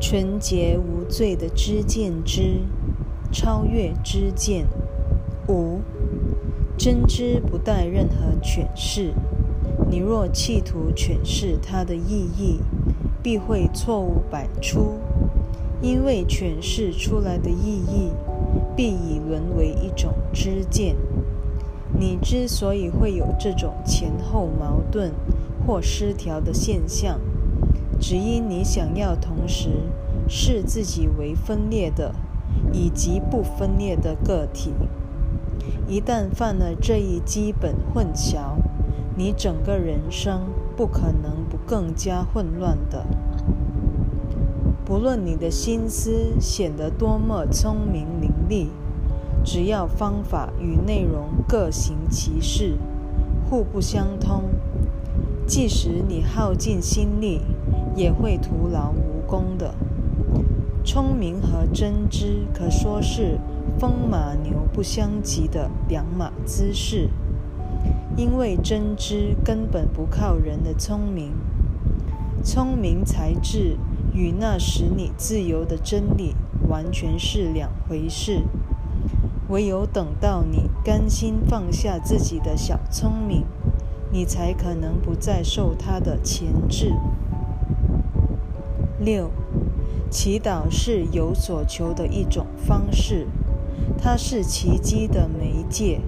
纯洁无罪的知见之，超越知见。五，真知不带任何诠释。你若企图诠释它的意义，必会错误百出，因为诠释出来的意义，必已沦为一种知见。你之所以会有这种前后矛盾或失调的现象，只因你想要同时视自己为分裂的以及不分裂的个体。一旦犯了这一基本混淆，你整个人生不可能不更加混乱的。不论你的心思显得多么聪明伶俐。只要方法与内容各行其事，互不相通，即使你耗尽心力，也会徒劳无功的。聪明和真知可说是风马牛不相及的两码子事，因为真知根本不靠人的聪明，聪明才智与那使你自由的真理完全是两回事。唯有等到你甘心放下自己的小聪明，你才可能不再受他的钳制。六，祈祷是有所求的一种方式，它是奇迹的媒介，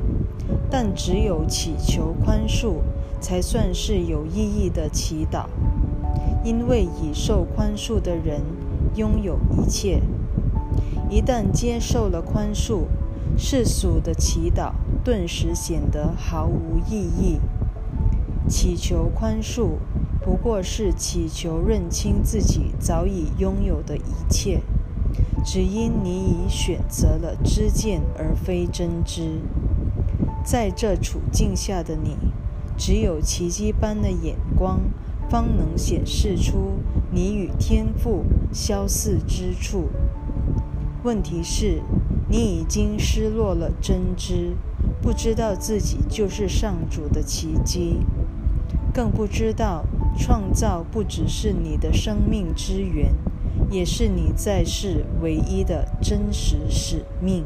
但只有祈求宽恕，才算是有意义的祈祷，因为已受宽恕的人拥有一切。一旦接受了宽恕，世俗的祈祷顿时显得毫无意义。祈求宽恕，不过是祈求认清自己早已拥有的一切，只因你已选择了知见而非真知。在这处境下的你，只有奇迹般的眼光，方能显示出你与天赋相似之处。问题是。你已经失落了真知，不知道自己就是上主的奇迹，更不知道创造不只是你的生命之源，也是你在世唯一的真实使命。